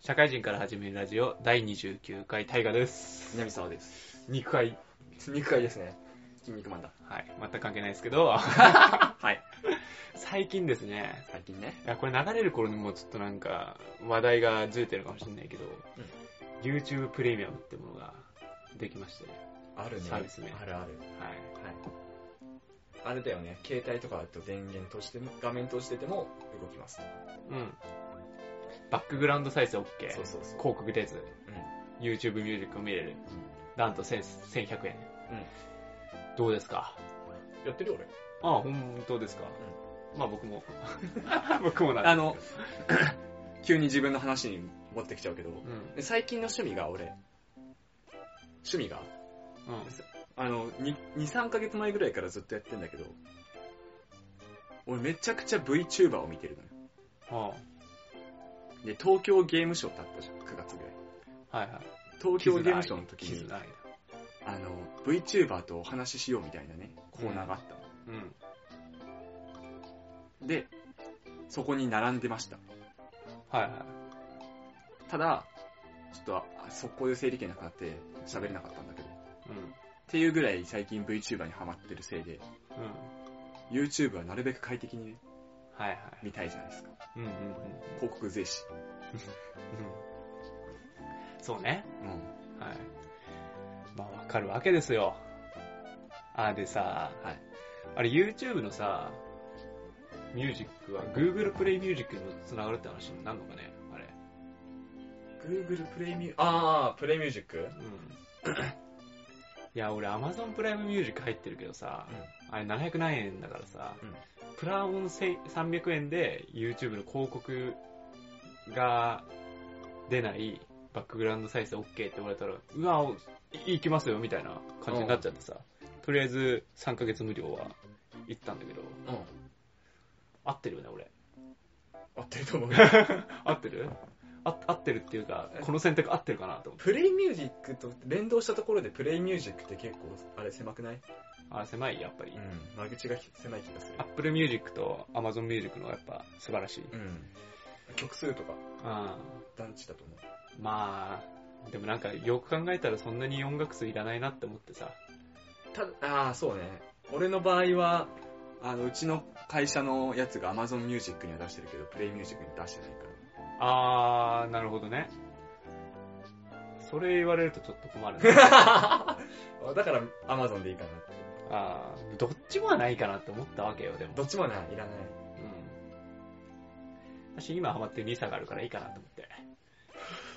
社会人から始めるラジオ第29回大河です。南沢です。肉回。肉塊ですね。筋肉マンだ。はい。全く関係ないですけど、はい。最近ですね、最近ね。いや、これ流れる頃にもうちょっとなんか、話題がずれてるかもしれないけど、YouTube プレミアムってものができまして、あるね。サービスねあるある。はい。はい。あれだよね。携帯とかだと電源としても、画面としてても動きます。うん。バックグラウンド再生 OK。そうそうそう。広告出ず、うん。YouTube ミュージックを見れる。なんと1000 1100円。うんどうですか？やってるよ、俺。ああ、本当ですか？まあ僕も。僕もなん あの、急に自分の話に持ってきちゃうけど、うん。で最近の趣味が俺、趣味が、うん。あの、2、3ヶ月前ぐらいからずっとやってんだけど、俺めちゃくちゃ VTuber を見てるのよ。あで、東京ゲームショウってあったじゃん、9月ぐらい。あ、はいはい。東京ゲームショウの時に、あの、VTuber とお話ししようみたいなね、コーナーがあったうん。の。で、そこに並んでました。はいはただ、ちょっと、あ速攻で整理券なくなって喋れなかったんだけど、っい。ていうぐらい最近 VTuber にハマってるせいで、うん。うん。YouTube はなるべく快適にね、はいはい。見たいじゃないですか。うんうんうん。広告税視。うん。そうね。うん。はい。まあわかるわけですよ。あ、でさ、はい。あれ YouTube のさ、ミュージックは Google プレイミュージックにも繋がるって話になるのかね？あれ。Google プレイミュー、あー、プレイミュージックうん。いや、俺 Amazon プライムミュージック入ってるけどさ、あれ700何円だからさ、うんプラオン300円で YouTube の広告が出ないバックグラウンド再生 OK って言われたら、うわ、い行きますよみたいな感じになっちゃってさ、とりあえず3ヶ月無料は行ったんだけど、うん。うん。合ってるよね、俺。合ってると思う。合ってる？あ合ってるっていうか、この選択合ってるかなと思って。プレイミュージックと連動したところでプレイミュージックって結構、あれ狭くない？あ、狭い、やっぱり。ん。間口が狭い気がする。Apple Music と Amazon Music の方がやっぱ素晴らしい。うん。曲数とかあ団地だと思う。まあ、でもなんかよく考えたらそんなに音楽数いらないなって思ってさ。たああ、そうね。俺の場合は、あの、うちの会社のやつが Amazon Music には出してるけど、プレイミュージックに出してないから。あー、なるほどね。それ言われるとちょっと困るね。だから Amazon でいいかなって。あー、どっちもはないかなって思ったわけよ、でも。どっちもない、いらない。うん。私今ハマってるリサがあるからいいかなと思って。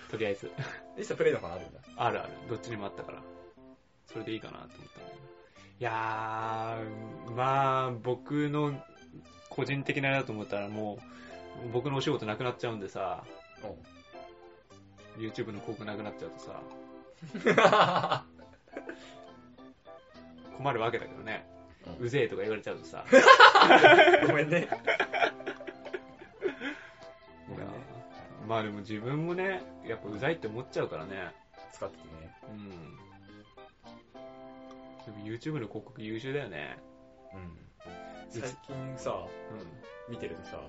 とりあえず。リサプレイのかあるんだ。あるある。どっちにもあったから。それでいいかなと思ったんだけど。いやー、まあ、僕の個人的なあれだと思ったらもう、僕のお仕事なくなっちゃうんでさ、YouTube の広告なくなっちゃうとさ、困るわけだけどね。ううぜえとか言われちゃうとさ。ごめんね。ごめんね。まあでも自分もね、やっぱうざいって思っちゃうからね。使っててね。うん。でも YouTube の広告優秀だよね。うん。最近さ、う見てるとさ、ん。うん。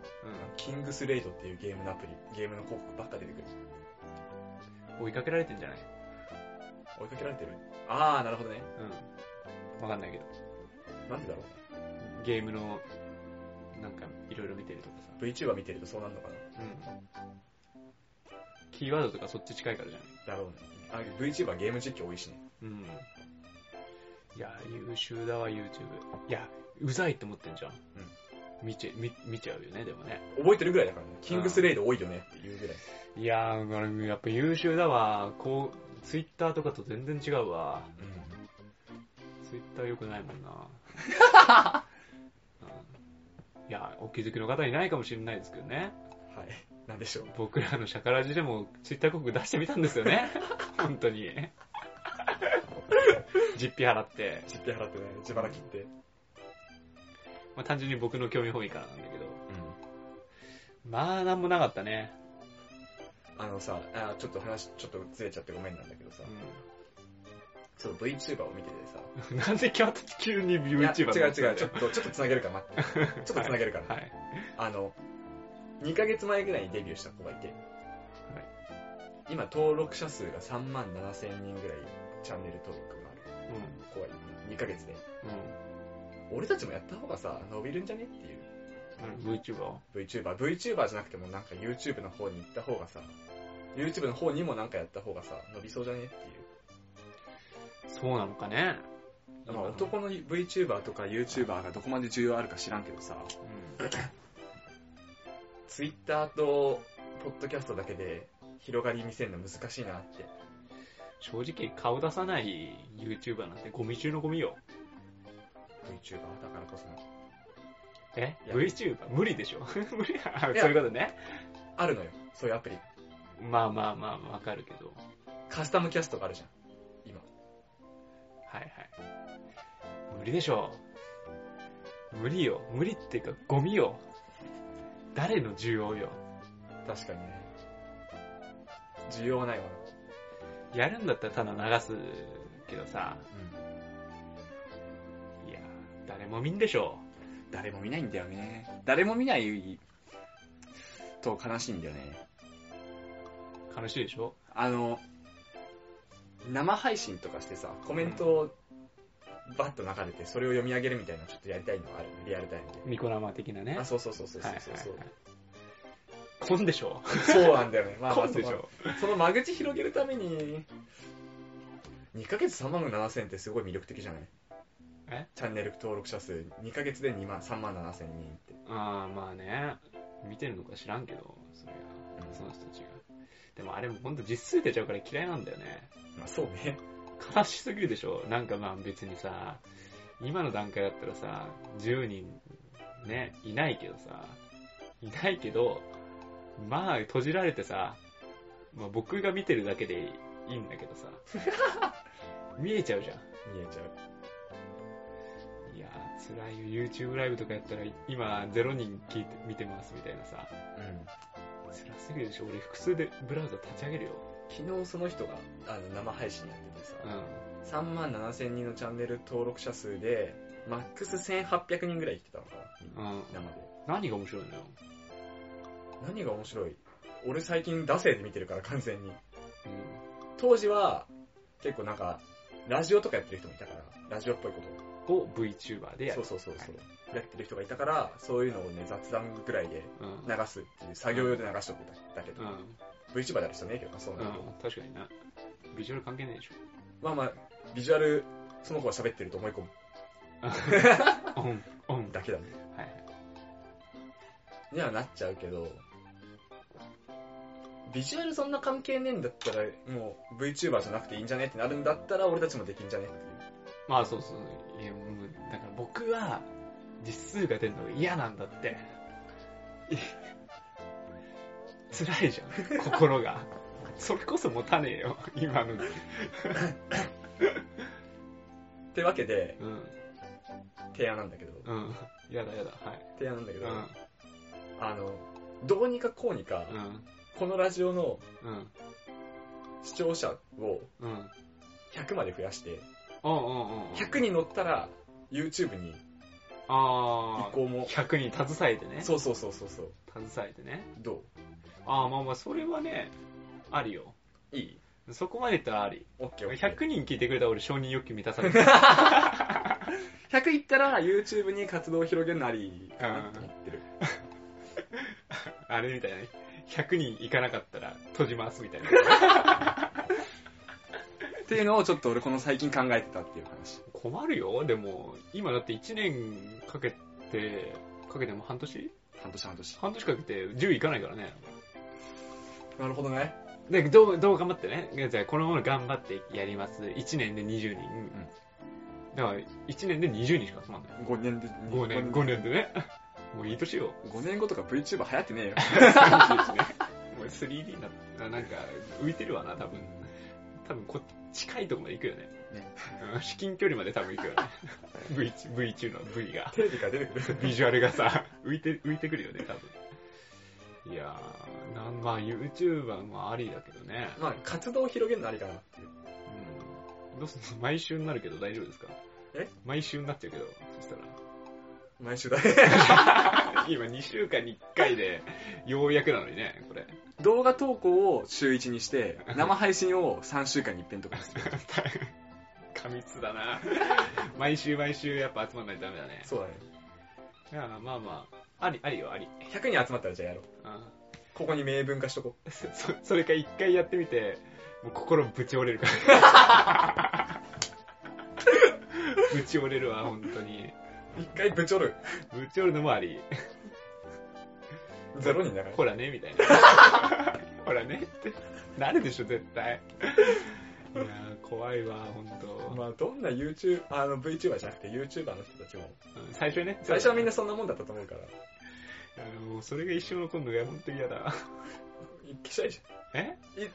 キングスレイドっていうゲームのアプリ、ゲームの広告ばっか出てくる。追いかけられてんじゃない？追いかけられてる？あー、なるほどね。うん。わかんないけど。なんでだろう？ゲームの、なんか、いろいろ見てるとかさ。VTuber 見てるとそうなんのかな？うん。キーワードとかそっち近いからじゃないだろうね。あ、VTuber ゲーム実況多いしね。うん。いや、優秀だわ、YouTube。いや、うざいって思ってんじゃん。見ちゃ、見、見ちゃうよね、でもね。覚えてるぐらいだからね。キングスレイド多いよねっていうぐらい。いやー、やっぱ優秀だわ。こう、Twitter とかと全然違うわ。Twitter 良くないもんな。うんいや、お気づきの方いないかもしれないですけどね。はい。なんでしょう。僕らのシャカラジでも Twitter 広告出してみたんですよね。本当に。実費払って。実費払ってね、自腹切って。まあ、単純に僕の興味本位からなんだけど。まあ、なんもなかったね。あのさ、あちょっと話、ちょっとずれちゃってごめんなんだけどさう、そう VTuber を見ててさ、ん。なんで今日急にいや YouTuber 違う違う、ちょっと、ちょっと繋げるから待って。ちょっと繋げるから。はい。あの、2ヶ月前ぐらいにデビューした子がいて、今登録者数が3万7千人ぐらいチャンネル登録がある。う怖い。2ヶ月で。ん。俺たちもやった方がさ、伸びるんじゃね？っていう。うん。VTuber? VTuber。VTuber じゃなくてもなんか YouTube の方に行った方がさ、YouTube の方にもなんかやった方がさ、伸びそうじゃね？っていう。そうなのかね。まあ男の VTuber とか YouTuber がどこまで重要あるか知らんけどさ、うん。Twitter とポッドキャストだけで広がり見せるの難しいなって。正直顔出さない YouTuber なんてゴミ中のゴミよ。VTuber だからこその。え ?VTuber? 無理でしょ 無理あそういうことね。あるのよ、そういうアプリ。まあまあまあわかるけど。カスタムキャストがあるじゃん。今。はいはい。無理でしょ無理よ。無理っていうかゴミよ。誰の需要よ。確かにね。需要はないわやるんだったらただ流すけどさ。いや、誰も見んでしょ。誰も見ないんだよね。誰も見ないと悲しいんだよね。悲しいでしょあの、生配信とかしてさ、コメントをバッと流れて、それを読み上げるみたいなのちょっとやりたいのはある。リアルタイムで。ニコ生的なね。あ、そうそうそうそうそうはいそうはいはい。こんでしょそうなんだよね。まあまこあ んでしょその間口広げるために、2ヶ月3万7千ってすごい魅力的じゃない？え？チャンネル登録者数、2ヶ月で2万、3万7千人って。ああ、まあね。見てるのか知らんけど、それが、その人たちが。でもあれもほんと実数出ちゃうから嫌いなんだよね。まあそうね。悲しすぎるでしょなんかまあ別にさ、今の段階だったらさ、10人ね、いないけどさ、いないけど、まあ閉じられてさ、まあ僕が見てるだけでいいんだけどさ、見えちゃうじゃん。見えちゃう。いやー、辛いよ。YouTube ライブとかやったら、今0人聞いて、見てますみたいなさ、うん。辛すぎるでしょ俺複数でブラウザ立ち上げるよ。昨日その人があの生配信やっててさ、う3万7千人のチャンネル登録者数で、マックス1800人ぐらい来てたのかな、ん。うん。生で。何が面白いのよ。何が面白い？俺最近惰性で見てるから完全に。う当時は結構なんか、ラジオとかやってる人もいたから、ラジオっぽいことん。を VTuber でやる。そうそうそうそう、やってる人がいたから、そういうのをね、雑談ぐらいでうん。流すっていう作業用で流しとくだけど、うん。VTuber である人ねえけどな、そうなると。うん。確かにな。ビジュアル関係ないでしょ。まあまあ、ビジュアル、その子が喋ってると思い込む オン、オン。だけだね。はい。にはなっちゃうけど、ビジュアルそんな関係ねえんだったら、もう VTuber じゃなくていいんじゃねってなるんだったら、俺たちもできんじゃねっていう。まあそうそう。いや、もう、だから僕は、実数が出るのが嫌なんだって。い 辛いじゃん、心が。それこそ持たねえよ、今の。ってわけで、うん。提案なんだけど、うん。やだやだ、はい。提案なんだけど、うん。あの、どうにかこうにか、うん。このラジオのうん。視聴者をうん。100まで増やして、うんうんうん。100に乗ったら YouTube にあ移行もあ、、100人携えてね。そうそうそうそうそう、携えてね。どう？ああ、まあまあ、それはね、ありよ。いい？そこまで言ったらあり。オッケーオッケー。100人聞いてくれたら俺承認欲求満たされる。100いったら YouTube に活動を広げるのありかなと思ってる。あれみたいなね。100人行かなかったら閉じますみたいな。っていうのをちょっと俺この最近考えてたっていう話。困るよ。でも、今だって1年かけて、かけても半年？半年半年。半年かけて10行かないからね。なるほどね。で、どう、どう頑張ってね？じゃあこのまま頑張ってやります。1年で20人。だから、1年で20人しか集まんない。5年で、5年、5年でね。もういい年よ。5年後とか VTuber 流行ってねえよ。もう 3D にななんか浮いてるわな、多分。多分こ近いとこまで行くよね。ねうん至近距離まで多分行くよね。V, v 中の V が。テレビから出てくる。ビジュアルがさ、浮いて、浮いてくるよね、多分。いやー、なんまあ YouTuber もありだけどね。まあ、活動を広げるのありかなっていう。うん。どうすんの？毎週になるけど大丈夫ですか？え？毎週になっちゃうけど、そしたら。毎週だ。今2週間に1回で、ようやくなのにね、これ。動画投稿を週1にして、生配信を3週間に一遍とかにする。過密だな。毎週毎週やっぱ集まんないとダメだね。そうだね。いや、まあまあ、あり、ありよ、あり。100人集まったらじゃあやろう。うんここに明文化しとこそ それか一回やってみて、もう心ぶち折れるから。ぶち折れるわ、本当に。う。一回ぶち折る。ぶち折るのもあり。ゼロ人だから。ほらね、みたいな。ほらねって。なるでしょ、絶対。いやー、怖いわ、本当、まあ、どんな YouTube、あの VTuber じゃなくて YouTuber の人たちも、うん最初ね。最初はみんなそんなもんだったと思うから、あのもうそれが一生残るのが本当に嫌だ。消したいじえゃん。いい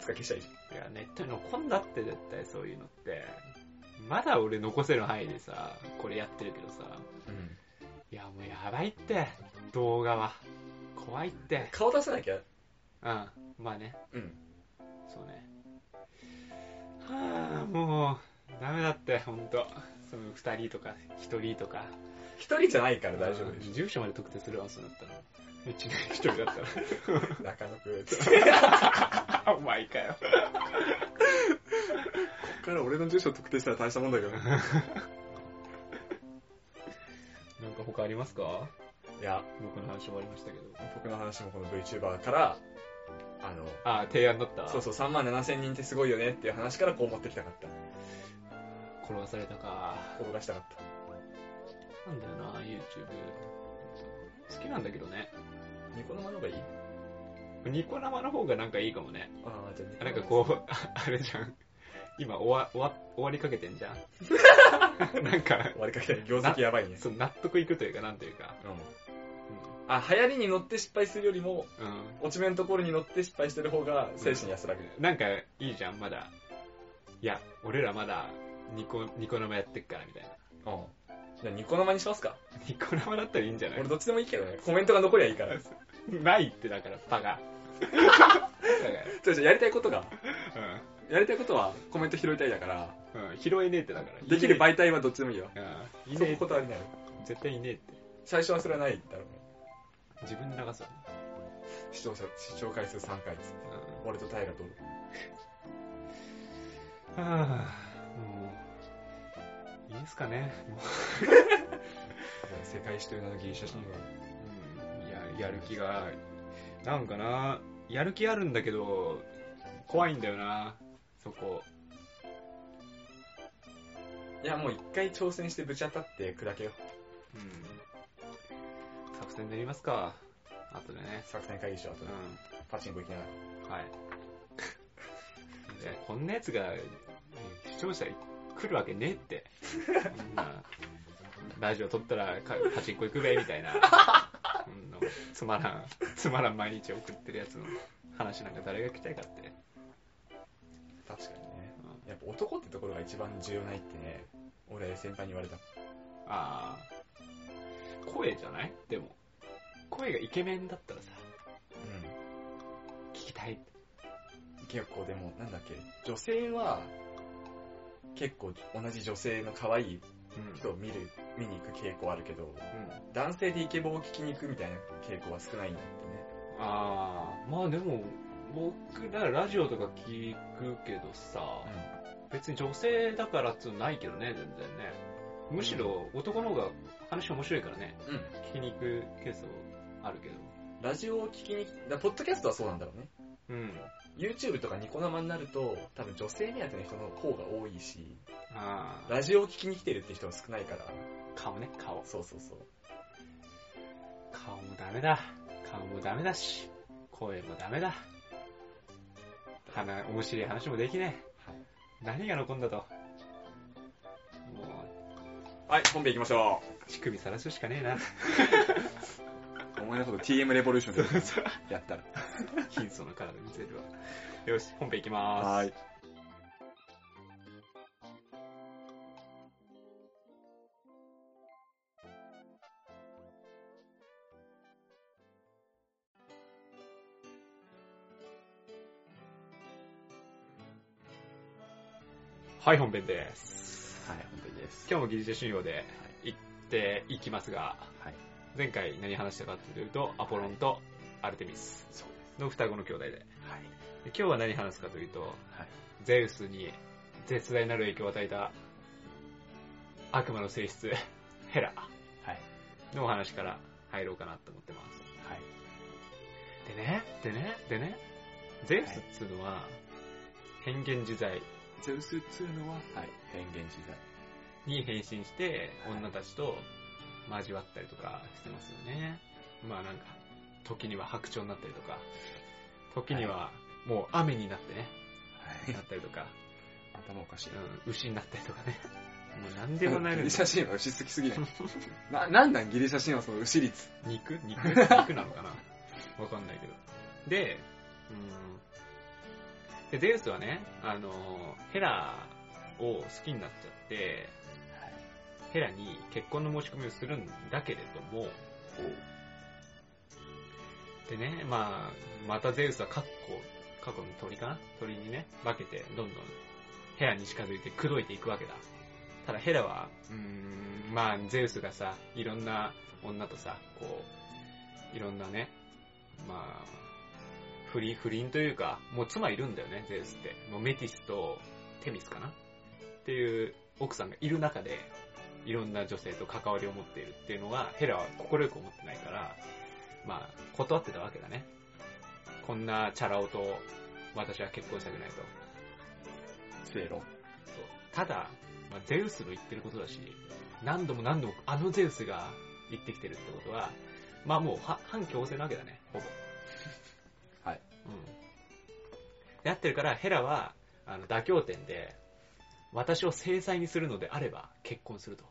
つか消したいじいや、ネットに残んだって絶対そういうのって。まだ俺残せる範囲でさ、これやってるけどさ。ゃん。うん。いや、もうやばいって、動画は。怖いって。顔出さなきゃ、うん。まあね、うん。そうね。はぁ、もう、ダメだって、ほんと。その二人とか、一人とか。一人じゃないから大丈夫でし住所まで特定するわ、そうなったら。うちの一人だったょ。中野くん。つって。こら。お前かよ。っから俺の住所特定したら大したもんだけどね。なんか他ありますか？いや、僕の話終わりましたけど。僕の話もこの VTuber から、あの、あ、提案だった。そうそう、3万7千人ってすごいよねっていう話からこう持ってきたかった。転がされたか。転がしたかった。なんだよな、YouTube。好きなんだけどね。ニコ生の方がいい？ニコ生の方がなんかいいかもね。ああ、じゃあなんかこう、あ あれじゃん。今終わ終わ終わりかけてんじゃん。なんか終、わりかけた業績やばいね。そう納得いくというか、なんというか。うん。あ、流行りに乗って失敗するよりも、う落ち目のところに乗って失敗してる方が精神安らぐ。ん。なんか、いいじゃん、まだ。いや、俺らまだ、ニコ、ニコ生やってっから、みたいな。うん。じゃあニコ生にしますか ニコ生だったらいいんじゃない？俺どっちでもいいけどね。コメントが残りゃいいから。じ ないって、だから、バカ。だかゃあじゃあやりたいことが、ら、やりたいことはコメント拾いたいだから、うん。うん。拾えねえってだから。できるいね媒体はどっちでもいいよ。えうん。いそねえこ断りないよ。絶対いねえって。最初はそれはないだろうね。自分で流すわ。視聴者、視聴回数3回っつって。うん。俺とタイガと。はぁ、もう、いいですかね。もう 世界史という名のギリシャ神話。うん、ややる気が、なんかな、やる気あるんだけど、怖いんだよな、そこ。いや、もう一回挑戦してぶち当たって砕けよ。うん。作戦練りますか。あとでね。作戦会議しよう、後うんで。。パチンコ行きながら。はい。いやこんなやつが、ね視聴者来るわけねえって。こんなラジオ撮ったらかパチンコ行くべ、みたいな。なつまらん、つまらん毎日送ってるやつの話なんか誰が聞きたいかって。確かにね。やっぱ男ってところが一番重要ないってね、俺先輩に言われた。ああ。声じゃない？でも。声がイケメンだったらさ、う聞きたい。ん。結構でも、なんだっけ、女性は、結構同じ女性の可愛いうん。人を見る、見に行く傾向あるけど、うん。男性でイケボを聞きに行くみたいな傾向は少ないんだってね。ああ、まあでも、僕、だからラジオとか聞くけどさ、別に女性だからっつうのないけどね、全然ね。むしろ男の方が話面白いからね、うん。うん。聞きに行くケースはあるけど。ラジオを聞きに、だポッドキャストはそうなんだろうね。うん。YouTube とかニコ生になると、多分女性目当ての人の方が多いし、ああ、ラジオを聞きに来てるって人が少ないから、顔ね、顔。そうそうそう。顔もダメだ。顔もダメだし、声もダメだ。話、面白い話もできねはいえ。何が残んだと。もはい、本編行きましょう、乳首さらすしかねえな。う。思い出すこと TM レボリューションで やったら。貧相な体見せるわ。よし、本編いきまーす。はい。はい、本編です。はい、本編です。今日もギリシャ信用で行っていきますが、はい。前回何話したかというと、アポロンとアルテミスの双子の兄弟で。今日は何話すかというと、はい。ゼウスに絶大なる影響を与えた悪魔の性質、ヘラはい。のお話から入ろうかなと思ってます。はい。でね、でね、でね、ゼウスっつうのは、変幻自在ゼウスっつうのは、はい。変幻自在。に変身して、女たちと交わったりとかしてますよね。まあなんか、時には白鳥になったりとか、時にはもう雨になってね、はいな。ったりとか、頭おかしい。うん、牛になったりとかね。もう何でもなるんだギリシャ神話牛好きすぎない。な、なんなんギリシャ神話その牛率。肉？肉？肉なのかな？わかんないけど。で、うん。で、ゼウスはね、あの、ヘラを好きになっちゃって、ヘラに結婚の申し込みをするんだけれども、でね、まあ、またゼウスは過去、過去の鳥かな？鳥にね、化けて、どんどんヘラに近づいて口説いていくわけだ。ただヘラは、うーん、まあ、ゼウスがさ、いろんな女とさ、こう、いろんなね、まあ、不倫、不倫というか、もう妻いるんだよね、ゼウスって。もうメティスとテミスかな？っていう奥さんがいる中で、いろんな女性と関わりを持っているっていうのは、ヘラは快く思ってないから、まあ、断ってたわけだね。こんなチャラ男と私は結婚したくないと。正論。そうただ、まあ、ゼウスの言ってることだし、何度も何度もあのゼウスが言ってきてるってことは、まあもうは反強制なわけだね、ほぼ。はい。うん。であってるから、ヘラは、あの、妥協点で、私を制裁にするのであれば結婚すると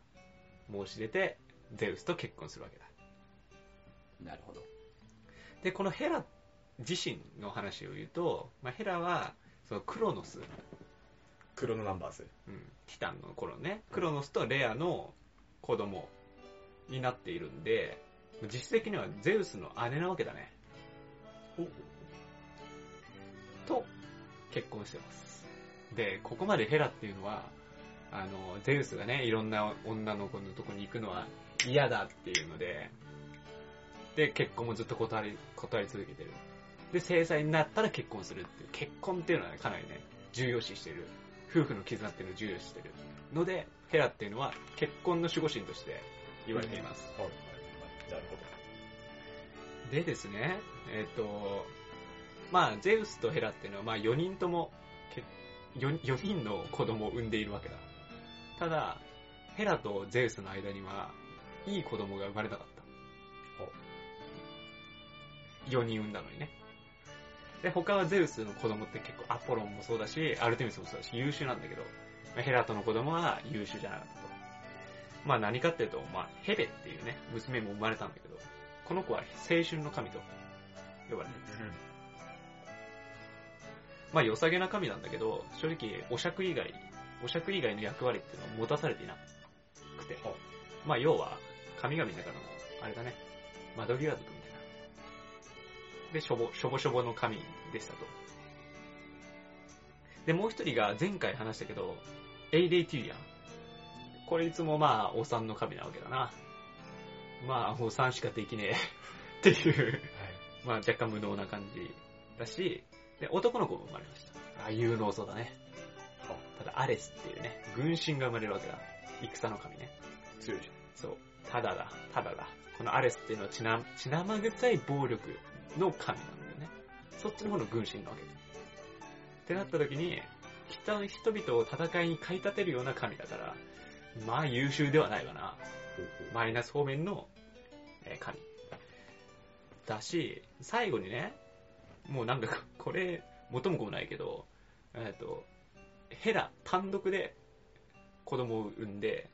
申し出て、ゼウスと結婚するわけだ。なるほど。で、このヘラ自身の話を言うと、まあ、ヘラは、そのクロノス、クロノナンバーズ。うん、ティタンの頃ね、クロノスとレアの子供になっているんで、実質的にはゼウスの姉なわけだね。と、結婚してます。で、ここまでヘラっていうのは、あの、ゼウスがね、いろんな女の子のとこに行くのは嫌だっていうので、で、結婚もずっと断り、断り続けてる。で、制裁になったら結婚するっていう。結婚っていうのはね、かなりね、重要視してる。夫婦の絆っていうのを重要視してる。ので、ヘラっていうのは結婚の守護神として言われています。はい。なるほでですね、えっ、と、まあ、ゼウスとヘラっていうのは、まあ、4人とも、け 4, 4人の子供を産んでいるわけだ。ただ、ヘラとゼウスの間には、いい子供が生まれなかった。4人産んだのにね。で、他はゼウスの子供って結構アポロンもそうだし、アルテミスもそうだし、優秀なんだけど、まあヘラとの子供は優秀じゃなかったと。まあ何かっていうと、まあヘベっていうね、娘も生まれたんだけど、この子は青春の神と呼ばれてる。まあ良さげな神なんだけど、正直、お釈以外、お釈以外の役割っていうのは持たされていなくて。まあ要は、神々の中の、あれだね、窓際族みたいな。で、しょぼ、しょぼしょぼの神でしたと。で、もう一人が前回話したけど、エイレイティリアン。これいつもまあ、お産の神なわけだな。まあ、お産しかできねえっていう、まあ若干無能な感じだし、で、男の子も生まれました。ああ、有能そうだね。ただ、アレスっていうね、軍神が生まれるわけだ。戦の神ね。強いじそう。ただだ、ただだ。このアレスっていうのは血な血生臭い暴力の神なんだよね。そっちの方の軍神なわけ。ってなった時に、人人々を戦いに駆り立てるような神だから、まあ優秀ではないわな。ゃん。マイナス方面の、えー神。だし、最後にね、もうなんか、これ、元も子もないけど、えっ、と、ヘラ単独で子供を産んで、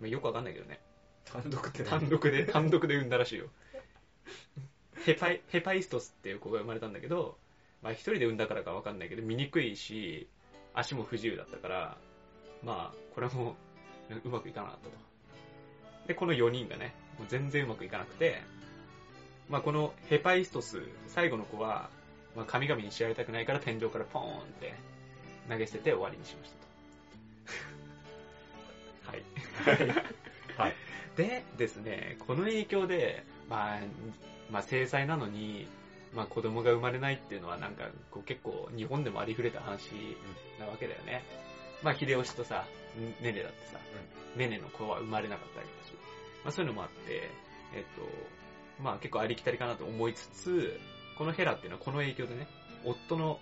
まあよくわかんないけどね。単独って何？単独で、単独で産んだらしいよ。ヘパイ、ヘパイストスっていう子が生まれたんだけど、まあ一人で産んだからかわかんないけど、醜いし、足も不自由だったから、まあ、これもうまくいかなかったと。で、この4人がね、もう全然うまくいかなくて、まあこのヘパイストス、最後の子は、まあ神々に知られたくないから天井からポーンって投げ捨てて終わりにしましたと。はい。はい。でですね、この影響で、まあ、まあ制裁なのに、まあ子供が生まれないっていうのはなんかこう結構日本でもありふれた話なわけだよね。まあ秀吉とさ、ねねだってさ、ねねの子は生まれなかったわけだし、まあそういうのもあって、えっと、まあ結構ありきたりかなと思いつつ、このヘラっていうのはこの影響でね、夫の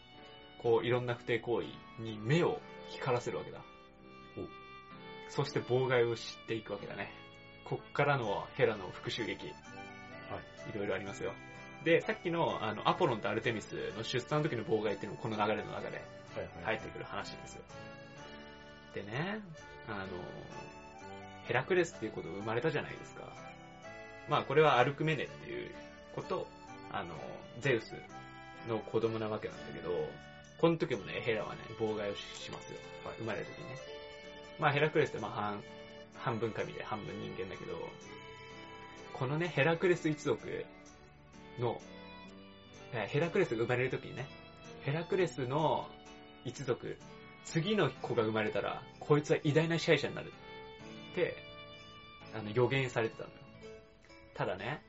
こういろんな不貞行為に目を光らせるわけだ。そして妨害を知っていくわけだね。こっからのヘラの復讐劇。はい。いろいろありますよ。で、さっきのあのアポロンとアルテミスの出産の時の妨害っていうのもこの流れの中ではい入ってくる話ですよ。でね、あの、ヘラクレスっていうことが生まれたじゃないですか。まあこれはアルクメネっていうこと、あの、ゼウスの子供なわけなんだけど、この時もね、ヘラはね、妨害をしますよ。生まれる時にね。まあヘラクレスってまあ半、半分神で半分人間だけど、このね、ヘラクレス一族の、えヘラクレスが生まれる時にね、ヘラクレスの一族、次の子が生まれたら、こいつは偉大な支配者になる。って、あの、予言されてたのよ。ただね、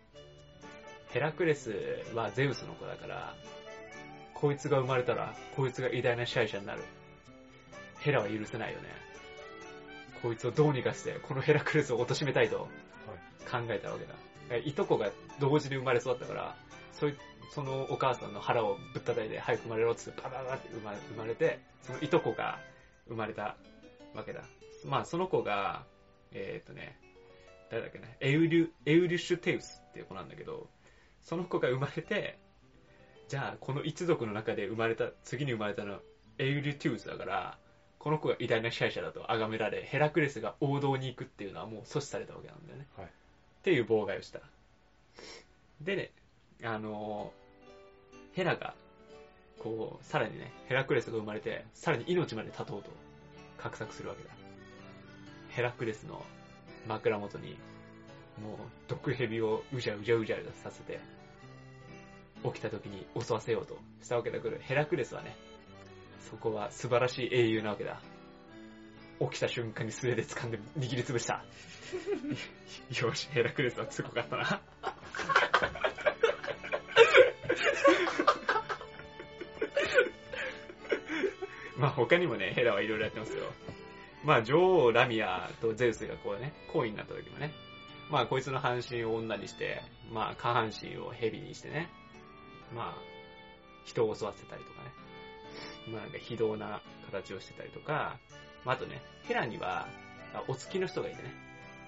ヘラクレスはゼウスの子だから、こいつが生まれたら、こいつが偉大な支配者になる。ヘラは許せないよね。こいつをどうにかして、このヘラクレスを貶めたいと考えたわけだ。えいとこが同時に生まれそうだったから、そういそのお母さんの腹をぶったたいて早く生まれろって言ってパパパって生まれ生まれて、そのいとこが生まれたわけだ。まあその子が、えーっとね、誰だっけね、エウリュ、エウリュシュテウスっていう子なんだけど、その子が生まれて、じゃあこの一族の中で生まれた、次に生まれたのはエウリュテウスだから、この子が偉大な支配者だと崇められ、ヘラクレスが王道に行くっていうのはもう阻止されたわけなんだよね。はいっていう妨害をした。でね、あのーヘラが、こう、さらにね、ヘラクレスが生まれて、さらに命まで立とうと画策するわけだ。ヘラクレスの枕元に、もう、毒蛇をうじゃうじゃうじゃさせて、起きた時に襲わせようとしたわけだけど、ヘラクレスはね、そこは素晴らしい英雄なわけだ。起きた瞬間に素手で掴んで握りつぶした。よし、ヘラクレスは強かったな。まあ他にもね、ヘラはいろいろやってますよ。まあ女王ラミアとゼウスがこうね、恋になった時もね、まあこいつの半身を女にして、まあ下半身を蛇にしてね、まあ人を襲わせたりとかね、まあなんか非道な形をしてたりとか、まああとね、ヘラにはお付きの人がいてね、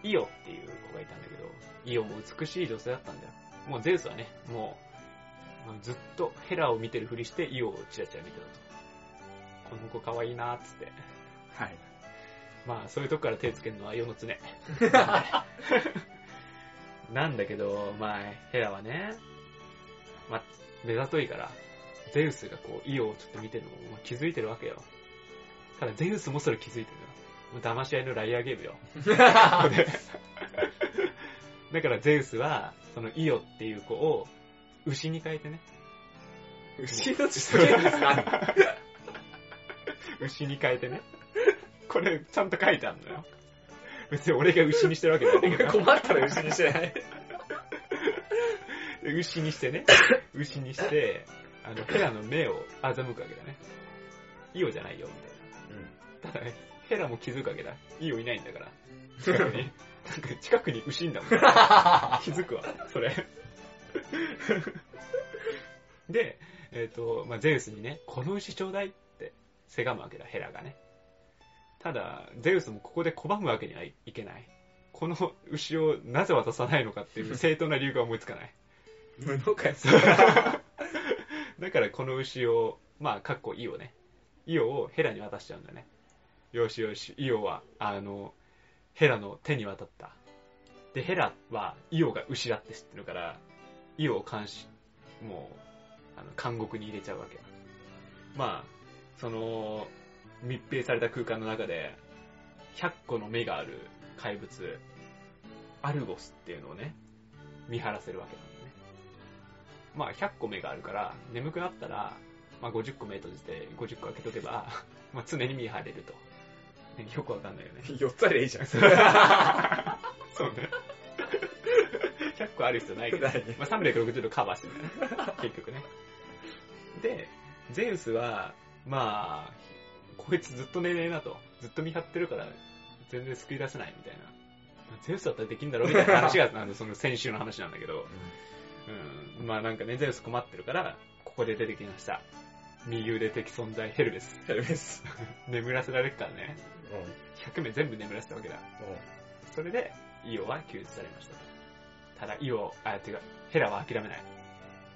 イオっていう子がいたんだけど、イオも美しい女性だったんだよ。もうゼウスはね、もう、ずっとヘラを見てるふりしてイオをチラチラ見てたと。この子可愛いなーっつって。はい。まあそういうとこから手つけるのは世の常。なんだけど、まあヘラはね、まあ目ざといから、ゼウスがこうイオをちょっと見てるのもまあ気づいてるわけよ。ただゼウスもそれ気づいてるよ。もう騙し合いのライアーゲームよ。だからゼウスは、そのイオっていう子を牛に変えてね。牛の血すげえんですか？牛に変えてね。これ、ちゃんと書いてあるのよ。別に俺が牛にしてるわけじゃないんだけど。困ったら牛にしてない。で 牛にしてね。牛にして、あの、ヘラの目を欺くわけだね。イオじゃないよ、みたいな。ただね、ヘラも気づくわけだ。イオいないんだから。近くに。なんか近くに牛んだもん。気づくわ、それ。で、えっ、と、まあ、ゼウスにね、この牛ちょうだいって、せがむわけだ、ヘラがね。ただ、ゼウスもここで拒むわけにはいけない。この牛をなぜ渡さないのかっていう 正当な理由が思いつかない。無能かよ。だからこの牛を、まあ、かっこイオね。イオをヘラに渡しちゃうんだね。よしよし、イオは、あの、ヘラの手に渡った。で、ヘラはイオが牛だって知ってるから、イオを監視、もう、あの、監獄に入れちゃうわけ。まあ、その、密閉された空間の中で、100個の目がある怪物、アルゴスっていうのをね、見張らせるわけなんだね。まあ、100個目があるから、眠くなったら、まあ、50個目閉じて、50個開けとけば、まあ、常に見張れると。ねよくわかんないよね。4つありゃいいじゃん。そうね。個ある必要ないけど、ないまあ、360度カバーしてね。結局ね。で、ゼウスは、まあ、こいつずっと寝ねえなと。ずっと見張ってるから、全然救い出せないみたいな。まあゼウスだったらできんだろうみたいな話が、あの、その先週の話なんだけど、うん、まあなんかね、ゼウス困ってるから、ここで出てきました。右腕的存在、ヘルメス。ヘルメス。眠らせられるからね。うん。100名全部眠らせたわけだ。それで、イオは救出されましたと。ただ、イオ、あ、てか、ヘラは諦めない。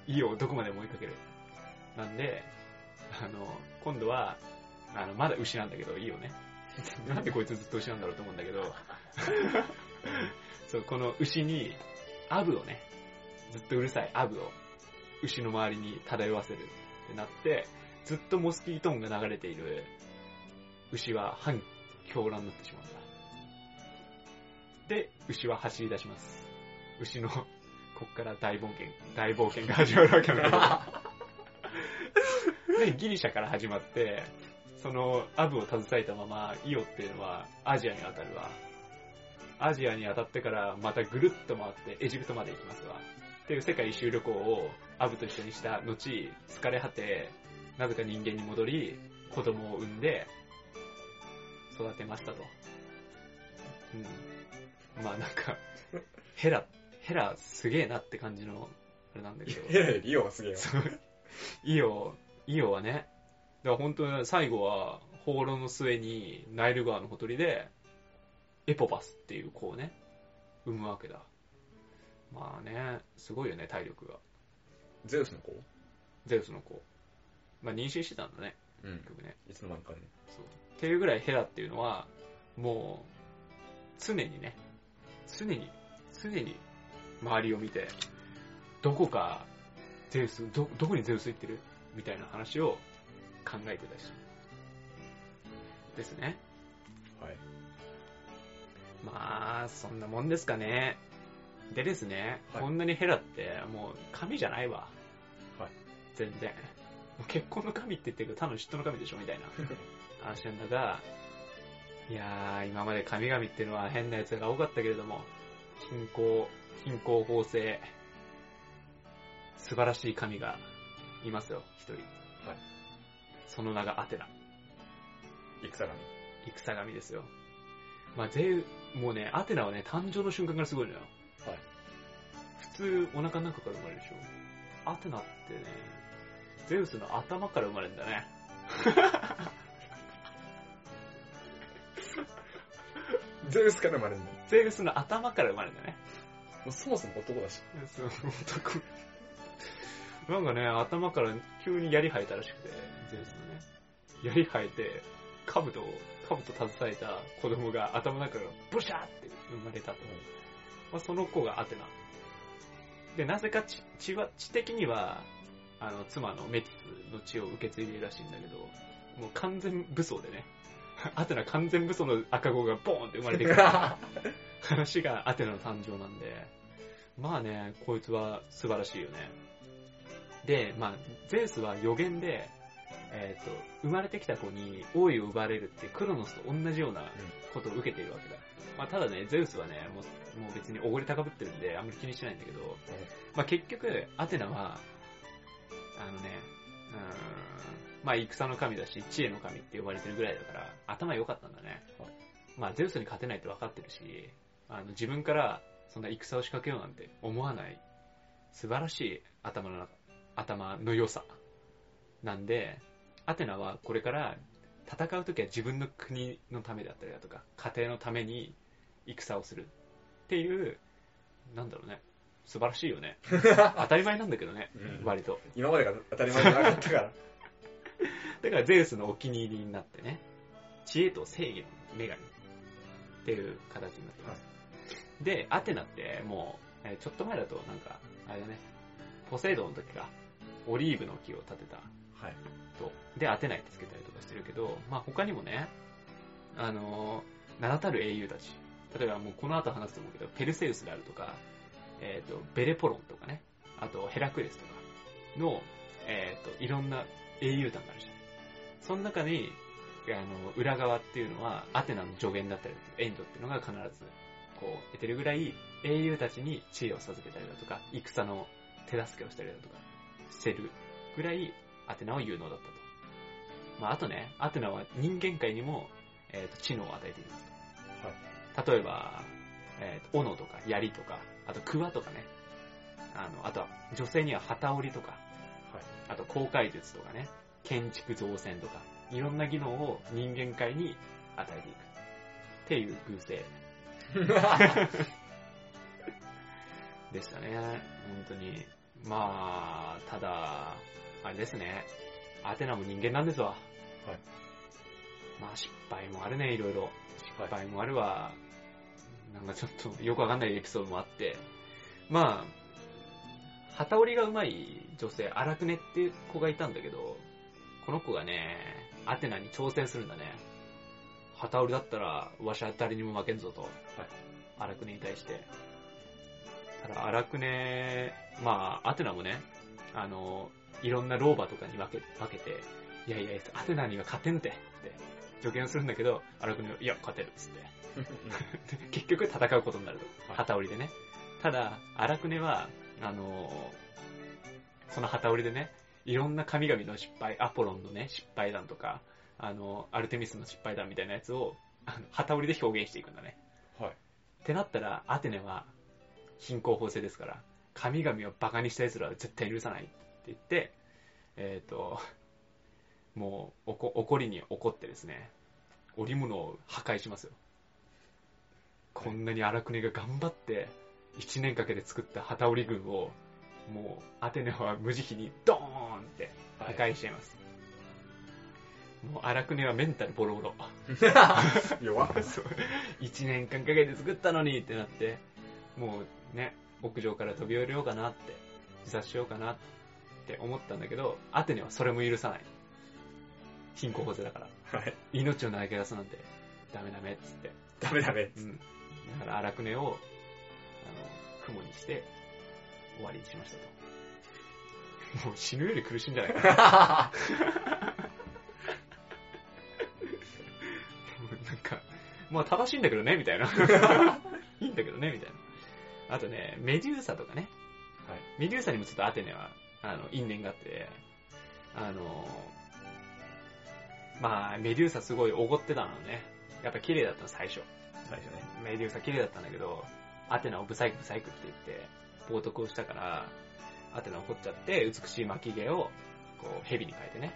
イオをどこまでも追いかける。なんで、あの、今度は、あの、まだ牛なんだけど、イオね。なんでこいつずっと牛なんだろうと思うんだけど、そう、この牛に、アブをね、ずっとうるさいアブを、牛の周りに漂わせるってなって、ずっとモスキートーンが流れている牛は反狂乱になってしまうんだ。で、牛は走り出します。牛の、こっから大冒険、大冒険が始まるわけなんだけど。で、ギリシャから始まって、そのアブを携えたまま、イオっていうのはアジアに当たるわ。アジアに当たってからまたぐるっと回ってエジプトまで行きますわ。っていう世界一周旅行をアブと一緒にした後、疲れ果て、なぜか人間に戻り、子供を産んで、育てましたと。うん。まあなんか、ヘラ、ヘラすげえなって感じの、あれなんだけど。ヘラよりイオがすげえよ。そうイオ、イオはね、だから本当に最後は、放浪の末にナイル川のほとりで、エポバスっていう子をね、産むわけだ。まあね、すごいよね、体力が。ゼウスの子？ゼウスの子。まあ妊娠してたんだね、うん結。局ね。いつの間にかね。そう。っていうぐらいヘラっていうのは、もう、常にね、常に、常に周りを見て、どこかゼウス、ど、どこにゼウス行ってる？みたいな話を考えてたし。ですね。はい。まあ、そんなもんですかね。でですね、はいこんなにヘラって、もう神じゃないわ。はい。全然。もう結婚の神って言ってるけど、単の嫉妬の神でしょみたいな 話なんだが、いやー、今まで神々っていうのは変な奴が多かったけれども、貧困、貧困法制、素晴らしい神がいますよ、一人。はい。その名がアテナ。戦神。戦神ですよ。まあ、ゼウ、もうね、アテナはね、誕生の瞬間からすごいのよ。はい。普通、お腹の中から生まれるでしょ。アテナってね、ゼウスの頭から生まれるんだね。ゼウスから生まれるの？もゼウスの頭から生まれるんだね。うそもそも男だし。そう、男。なんかね、頭から急に槍生えたらしくて、ゼウスのね。槍生えて、兜を、兜携えた子供が頭の中からブシャーって生まれたと。まあ、その子がアテナ。で、なぜか血血は、血的には、あの、妻のメティスの血を受け継いでいるらしいんだけど、もう完全武装でね、アテナ完全武装の赤子がボーンって生まれてきた 話がアテナの誕生なんで、まあね、こいつは素晴らしいよね。で、まあ、ゼウスは予言で、えっ、と、生まれてきた子に王位を奪われるってクロノスと同じようなことを受けているわけだ。まあ、ただね、ゼウスはね、もうもう別におごり高ぶってるんで、あんまり気にしないんだけど、まあ、結局、アテナは、あのね、うーん、まあ、戦の神だし、知恵の神って呼ばれてるぐらいだから、頭良かったんだね。はいまあ、ゼウスに勝てないって分かってるし、あの、自分から、そんな戦を仕掛けようなんて思わない、素晴らしい頭の中、頭の良さ。なんで、アテナはこれから戦うときは自分の国のためだったりだとか、家庭のために戦をするっていう、なんだろうね、素晴らしいよね。当たり前なんだけどね、うん割と。今までが当たり前じゃなかったから。だからゼウスのお気に入りになってね、知恵と正義の女神っていう形になってます。で、アテナってもう、えーちょっと前だとなんか、あれだね、ポセイドンの時か、オリーブの木を立てたはい。と、で、当てないってつけたりとかしてるけど、まあ他にもね、あの名だたる英雄たち、例えばもうこの後話すと思うけど、ペルセウスであるとか、えっ、と、ベレポロンとかね、あとヘラクレスとかの、えっ、と、いろんな英雄団があるじゃん。その中に、あの、裏側っていうのは、アテナの助言だったり、エンドっていうのが必ずこう、得てるぐらい、英雄たちに知恵を授けたりだとか、戦の手助けをしたりだとか、してるぐらい、アテナは有能だったと。まあ、あとね、アテナは人間界にも、えっ、と、知能を与えていますと。例えば、えっ、と、斧とか槍とか、あと、桑とかね。あの、あとは、女性には旗織りとか、あと、航海術とかね、建築造船とか、いろんな技能を人間界に与えていく。っていう偶性 でしたね。本当に。まあ、ただ、あれですね。アテナも人間なんですわ。まあ失敗もあるね、いろいろ。失敗もあるわ。なんかちょっとよくわかんないエピソードもあって。まあ、旗織りが上手い女性、荒くねっていう子がいたんだけど、この子がね、アテナに挑戦するんだね。旗織りだったら、わしは誰にも負けんぞと。荒くねに対して。ただ、荒くね、まあ、アテナもね、あの、いろんな老婆とかに分け分けて、いやいや、アテナには勝てんて、って助言するんだけど、荒くねは、いや、勝てるっつって。で結局戦うことになると。はい旗織りでね。ただ、荒くねは、あのその旗織りでね、いろんな神々の失敗、アポロンのね、失敗談とか、あの、アルテミスの失敗談みたいなやつを、あの旗織りで表現していくんだね。はい。ってなったら、アテネは、貧困法制ですから、神々をバカにした奴らは絶対許さない言って、えっ、と、もう、おこ怒りに怒ってですね、織物を破壊しますよ。こんなに荒くねが頑張って、1年かけて作った旗織り軍を、もう、アテネは無慈悲にドーンって破壊しちゃいます。もう荒くねはメンタルボロボロ。弱っ。そう1年間かけて作ったのにってなって、もうね、屋上から飛び降りようかなって、自殺しようかなって思ったんだけど、アテネはそれも許さない。貧困法制だから。はい。命を投げ出すなんて、ダメダメっつって。ダメダメ。うん。だから荒くねを、あの、雲にして、終わりにしましたと。もう死ぬより苦しいんじゃないかな。なんか、まあ正しいんだけどね、みたいな。いいんだけどね、みたいな。あとね、メデューサとかね。はい。メデューサにもちょっとアテネは、あの、因縁があって、あの、まあ、メデューサすごいおごってたのね。やっぱ綺麗だったの、最初。最初ね。メデューサ綺麗だったんだけど、アテナをブサイクブサイクって言って、冒涜をしたから、アテナ怒っちゃって、美しい巻き毛を、こう、蛇に変えてね。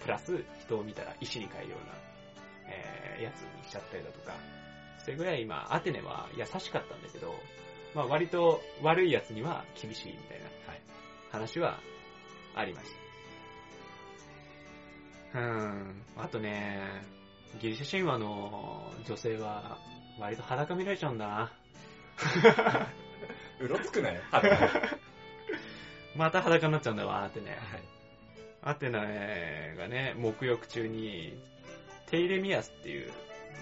プラス、人を見たら石に変えるような、えー、やつにしちゃったりだとか。それぐらい、まあ、アテネは優しかったんだけど、まあ、割と悪いやつには厳しいみたいなはい。話はありました。うーん。あとね、ギリシャ神話の女性は割と裸見られちゃうんだな。うろつくなよ。はい。はい。また裸になっちゃうんだわ、アテネ。アテナがね、沐浴中に、テイレミアスっていう、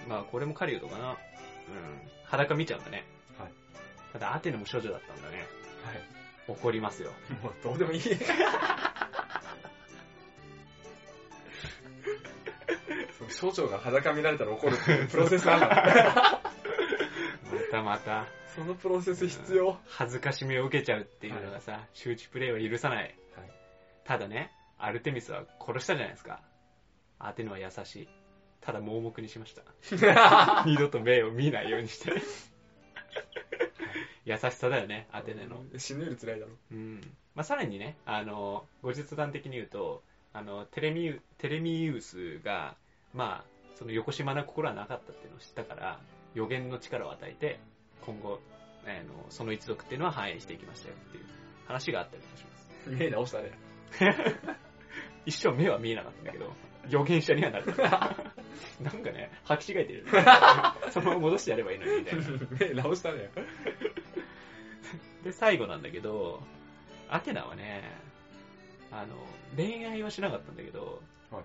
まあこれも狩人かな。うん。裸見ちゃうんだね。はい。ただアテネも処女だったんだね。はい。怒りますよ。もうどうでもいい。そう少女が裸見られたら怒るっていう プロセスあるの？またまた、そのプロセス必要。恥ずかしめを受けちゃうっていうのがさ、周知プレイは許さない。はいただね、アルテミスは殺したじゃないですか。アテネは優しい。ただ盲目にしました。二度と目を見ないようにして。優しさだよね、アテネの。死ぬより辛いだろ。うん。まあ、さらにね、あの、後日談的に言うと、あの、テレミウ、テレミウスが、まあ、その横島な心はなかったっていうのを知ったから、予言の力を与えて、今後、あの、その一族っていうのは繁栄していきましたよっていう話があったりとかします。目直したね。一生目は見えなかったんだけど、予言者にはなる。なんかね、履き違えてる。そのまま戻してやればいいのに、みたいな。目直したね。で、最後なんだけど、アテナはね、あの、恋愛はしなかったんだけど、はい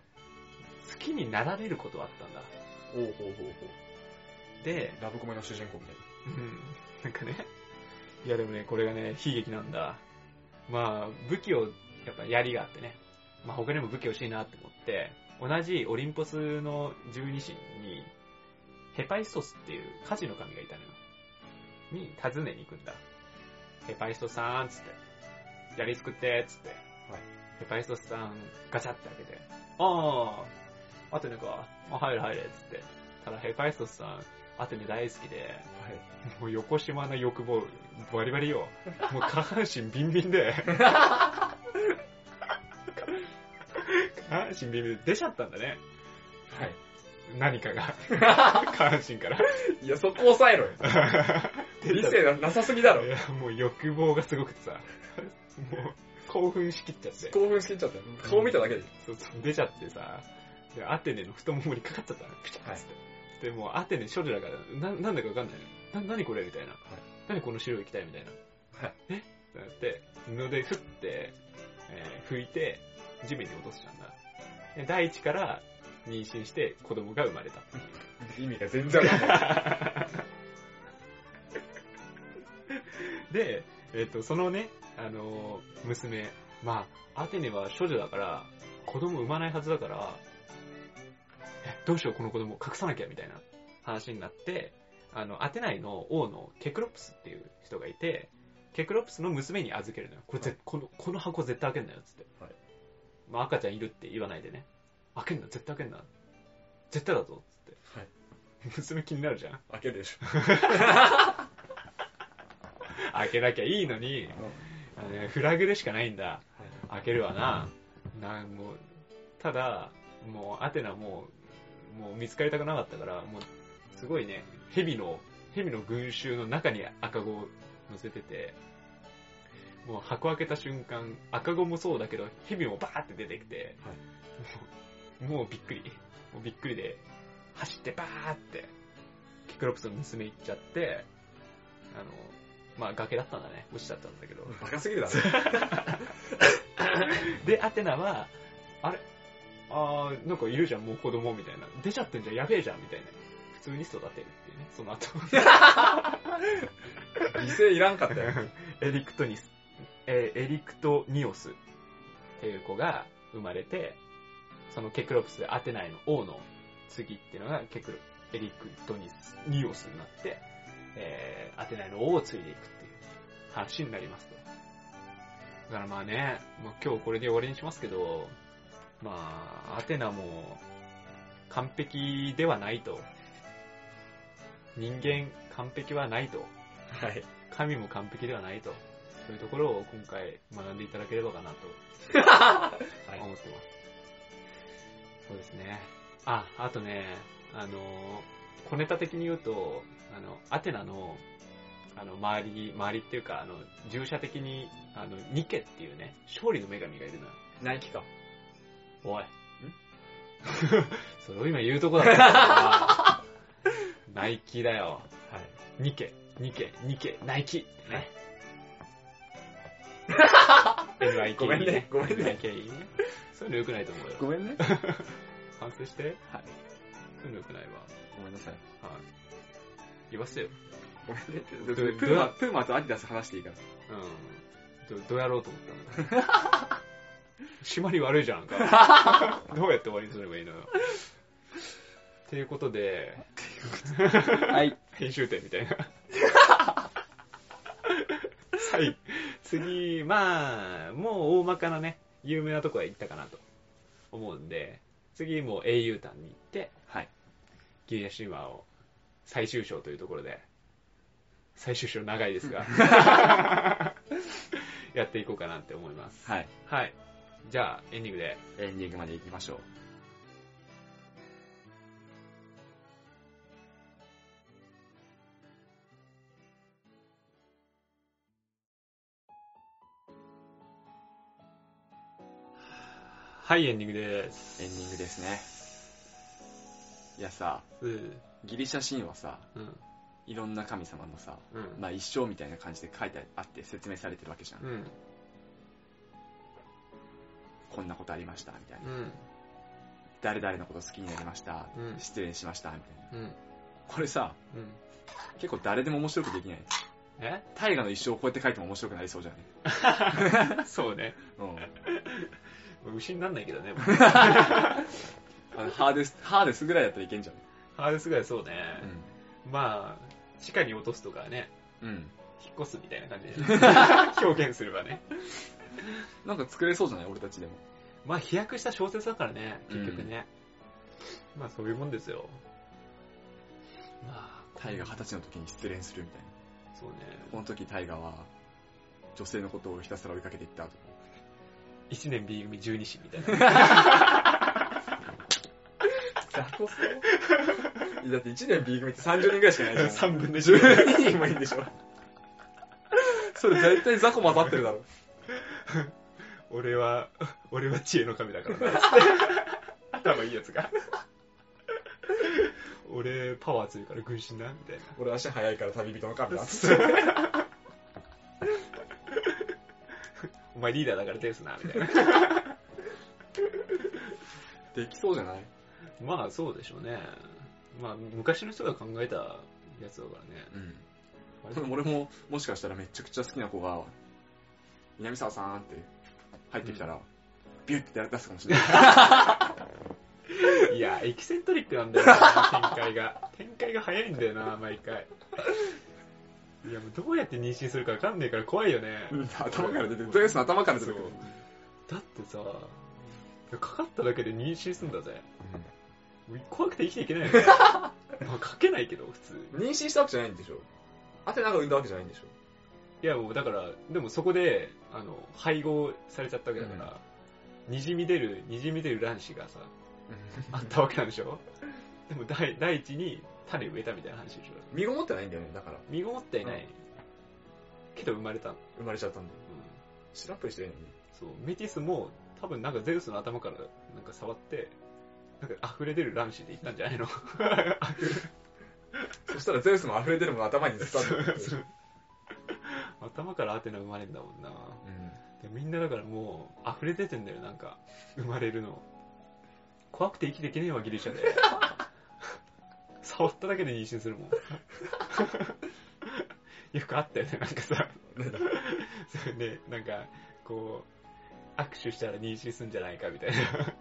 好きになられることはあったんだ。おうほうほうほう。で、ラブコメの主人公みたいうん、なんかね、いやでもね、これがね、悲劇なんだ。まあ、武器を、やっぱ槍があってね、まあ他にも武器欲しいなって思って、同じオリンポスの十二神に、ヘパイストスっていう火事の神がいたのよ。に訪ねに行くんだ。ヘパイストさん、つって。やり作って、つって。はいヘパイストさん、ガチャって開けて。ああ、アテネか。あ、入れ入れ、つって。ただヘパイストさん、アテネ大好きで、もう横島な欲望、バリバリよ。もう下半身ビンビンで。下半身ビンビンで出ちゃったんだね。はい。何かが。下半身から。いや、そこ抑えろよ。理性がなさすぎだろい。や、もう欲望がすごくてさ。もう、興奮しきっちゃって。興奮しきっちゃったよ。顔見ただけで。そうそう、出ちゃってさ。で、アテネの太ももにかかっちゃったの。ピチャッつって。で、もうアテネ少女だから、な、なんだかわかんないの。な、なにこれみたいな。何この白い液体みたいな。はい。え？ってなって、布で振って、えー拭いて、地面に落としたんだ。で第一から妊娠して子供が生まれた。意味が全然わかんない。で、えっ、と、そのね、あのー娘、まあ、アテネは処女だから、子供産まないはずだから、え、どうしようこの子供隠さなきゃみたいな話になって、あの、アテナイの王のケクロプスっていう人がいて、ケクロプスの娘に預けるのよ。これぜ、この、この箱絶対開けんなよ、つって。はいまあ、赤ちゃんいるって言わないでね。開けんな、絶対開けんな。絶対だぞ、つって。はい 娘気になるじゃん。開けるでしょ。開けなきゃいいのに、あのねフラグでしかないんだ。開けるわな。な、もう、ただ、もう、アテナもう、もう見つかりたくなかったから、もう、すごいね、蛇の、蛇の群衆の中に赤子を乗せてて、もう箱開けた瞬間、赤子もそうだけど、蛇もバーって出てきて、もうもうびっくり。もうびっくりで、走ってバーって、キクロプスの娘行っちゃって、あの、まあ崖だったんだね。落ちちゃったんだけど。バカすぎるだろ。で、アテナは、あれ？あー、なんかいるじゃん、もう子供みたいな。出ちゃってんじゃん、やべえじゃん、みたいな。普通に育てるっていうね、その後。犠牲いらんかったよ。エリクトニス、えーエリクトニオスっていう子が生まれて、そのケクロプスでアテナイの王の次っていうのがケクロ、エリクトニス、ニオスになって、えーアテナイの王を継いでいくっていう話になりますと。だからまあね、もう今日これで終わりにしますけど、まあ、アテナも完璧ではないと。人間完璧はないと。はい。神も完璧ではないと。そういうところを今回学んでいただければかなとはい 思ってます。そうですね。あ、あとね、あの、小ネタ的に言うと、あの、アテナの、あの、周り、周りっていうか、あの、従者的に、あの、ニケっていうね、勝利の女神がいるのよ。ナイキか。おい。ん？それを今言うとこだったからナイキだよ。はい。ニケ、ニケ、ニケ、ナイキね。NIK ごめんねごめんね NIK ね。そういうの良くないと思うよ。ごめんね。反省して。はい。そういうの良くないわ。ごめんなさい。はい。言わせよ。ごめんね。どプーマ、プーマとアディダス話していいから。うん。ど、どうやろうと思ったの締まり悪いじゃんか。どうやって終わりにすればいいのよ。っていうことで、はい。編集点みたいな。はい。次、まあ、もう大まかなね、有名なとこは行ったかなと思うんで、次もう英雄譚に行って、はい。ギリシャ神話を最終章というところで、最終章長いですが、やっていこうかなって思います。はい。はい。じゃあ、エンディングで。エンディングまで行きましょう。はい、エンディングです。エンディングですね。いやさ、うん。ギリシャ神話さ、うん。いろんな神様のさ、うん。まあ一生みたいな感じで書いてあって説明されてるわけじゃん。うん。こんなことありました、みたいな。うん。誰々のこと好きになりました、うん失礼しました、みたいな。うん。これさ、うん。結構誰でも面白くできない。え？大河の一生をこうやって書いても面白くなりそうじゃね。そうね。うん。牛になんないけどね。ハーデス、ハーデスぐらいだったらいけんじゃん。ハーデスぐらいそうね。うまあ、地下に落とすとかね。うん。引っ越すみたいな感じで 表現すればね。なんか作れそうじゃない？俺たちでも。まあ飛躍した小説だからね、結局ね。まあそういうもんですよ。まあ、タイが二十歳の時に失恋するみたいな。そうね。この時タイガは、女性のことをひたすら追いかけていったとか。1年 B 組12子みたいな。雑魚そうだって1年 B 組って30人ぐらいしかいないじゃん。3分の1 12人もいいんでしょ。それ絶対雑魚混ざってるだろ。俺は、俺は知恵の神だからな。頭いいやつが。俺、パワー強いから軍神な、みたいな。俺足早いから旅人の神だ。お前リーダーだからですな、みたいな。できそうじゃない？まあそうでしょうね。まあ昔の人が考えたやつだからね。うん。俺も、もしかしたらめちゃくちゃ好きな子が、南沢さんって入ってきたら、ビュッて出すかもしれない。いや、エキセントリックなんだよな、展開が。展開が早いんだよな、毎回。いや、もうどうやって妊娠するかわかんねえから怖いよね。頭から出てくる。ゼウスの頭から出てる。だってさ、かかっただけで妊娠すんだぜ。怖くて生きていけないよね。まあ、かけないけど、普通。妊娠したわけじゃないんでしょ。アテナが産んだわけじゃないんでしょ。いや、もうだから、でもそこで、あの、配合されちゃったわけだから、にじみ出る、にじみ出る卵子がさ、あったわけなんでしょ。でも第第一に種植えたみたいな話でしょ。身ごもってないんだよね、だから。身ごもってい。ない、けど生まれたの、生まれちゃったんだよ。うん、白っぽいしてるのに。そう。メティスも多分なんかゼウスの頭からなんか触ってなんか溢れ出る卵子でいったんじゃないの？そしたらゼウスも溢れてるもの頭にずっとあってそう頭からアテナ生まれんだもんな。でみんなだからもう溢れ出てんだよなんか生まれるの。怖くて生きていけねえわギリシャで。触っただけで妊娠するもん。よくあったよねなんかさ。それでなんかこう握手したら妊娠すんじゃないかみたい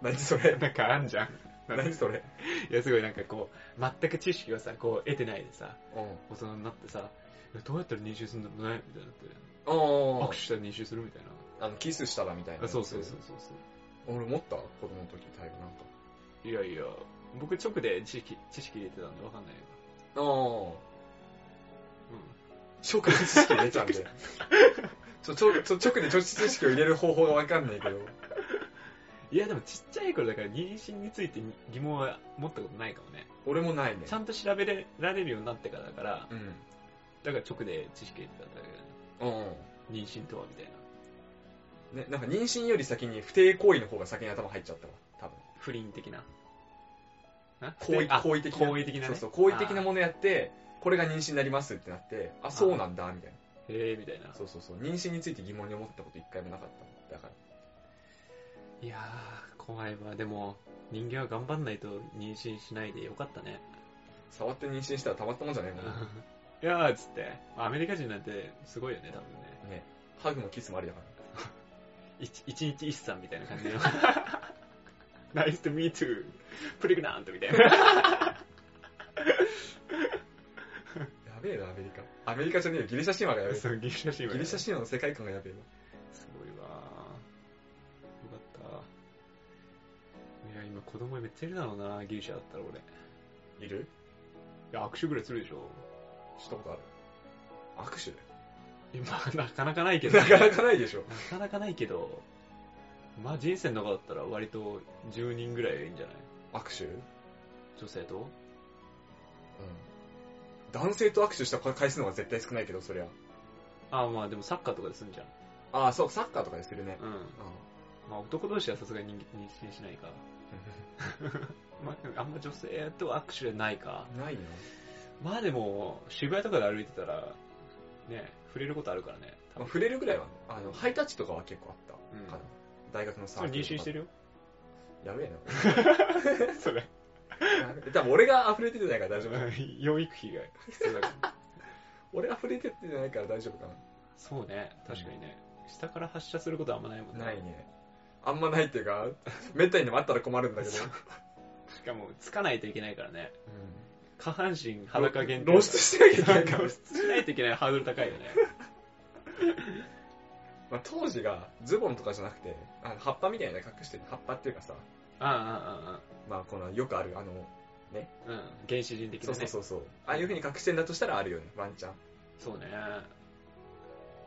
何それ？ななんかあんじゃん何それ？いやすごいなんかこう全く知識をさこう得てないでさうん。大人になってさどうやったら妊娠するんだろうねみたいになってあ握手したら妊娠するみたいなあの、キスしたらみたいな。あそうそうそうそうそう俺持った？子供の時タイプなんか。いやいや、僕直で知識知識入れてたんでわかんないけああ。ど。直で知識入れちゃうんで。ちょ、ちょ、ちょ、直で直知識を入れる方法がわかんないけど。うん。いやでもちっちゃい頃だから妊娠について疑問は持ったことないかもね。俺もないね。ちゃんと調べられるようになってからだから、うん。だから直で知識入れてたんだけどね。うん。妊娠とはみたいな。ね、なんか妊娠より先に不貞行為の方が先に頭入っちゃったわ。多分。不倫的な。な行為、あ？行為的な？行為的なね。そうそう、行為的なものやって、これが妊娠になりますってなって、あ、そうなんだ、みたいな。へえみたいな。そうそうそう。妊娠について疑問に思ったこと一回もなかったのだから。いやー、怖いわ。でも、人間は頑張んないと妊娠しないでよかったね。触って妊娠したらたまったもんじゃないもんね。いやーっつって。アメリカ人なんてすごいよね、多分ね。ね。ハグもキスもありだから。一一日一さんみたいな感じの。nice to meet you, プレグナントみたいな。やべえな、アメリカ。アメリカじゃねえよ。ギリシャ神話がやべえ。そう、ギリシャ神話ギリシャ神話の世界観がやべえす子供めっちゃいるだろうな、ギリシャだったら俺。いな。いるや、握手ぐらいするでしょ。したことある握手？今、なかなかないけど、なかなかないでしょ。なかなかないけど、まあ人生の中だったら割と10人ぐらいいいんじゃない？握手？うん。女性と？男性と握手した回数の方が絶対少ないけど、そりゃ。あまあでもサッカーとかですんじゃん。ああ、そう、サッカーとかでするね。うん。うん。まあ男同士はさすがに妊娠しないか。まあ、あんま女性と握手はないか。ないな。まあでも、渋谷とかで歩いてたら、ね、触れることあるからね。まあ、触れるぐらいは、あの、ハイタッチとかは結構あった。うんかな大学のサそれ妊娠してる。るよ。やべえな。それ。多分俺が溢れててないから大丈夫。養育費が必要だから。俺溢れてってないから大丈夫かそうね、確かにね。下から発射することはあんまないもんな。ないね。あんまないっていうか、めったにでもあったら困るんだけど。しかも、つかないといけないからね。下半身裸限定。露出してなきゃいけないから露。出しないといけないハードル高いよね。まあ、当時がズボンとかじゃなくて、あの葉っぱみたいなの隠してる。葉っぱっていうかさ、ああ、ああ、まあこのよくある、あの、ああ。うん。原始人的そなね。うそうそうそう。ああいう風に隠してんだとしたらあるよね、ワンチャン。そうね。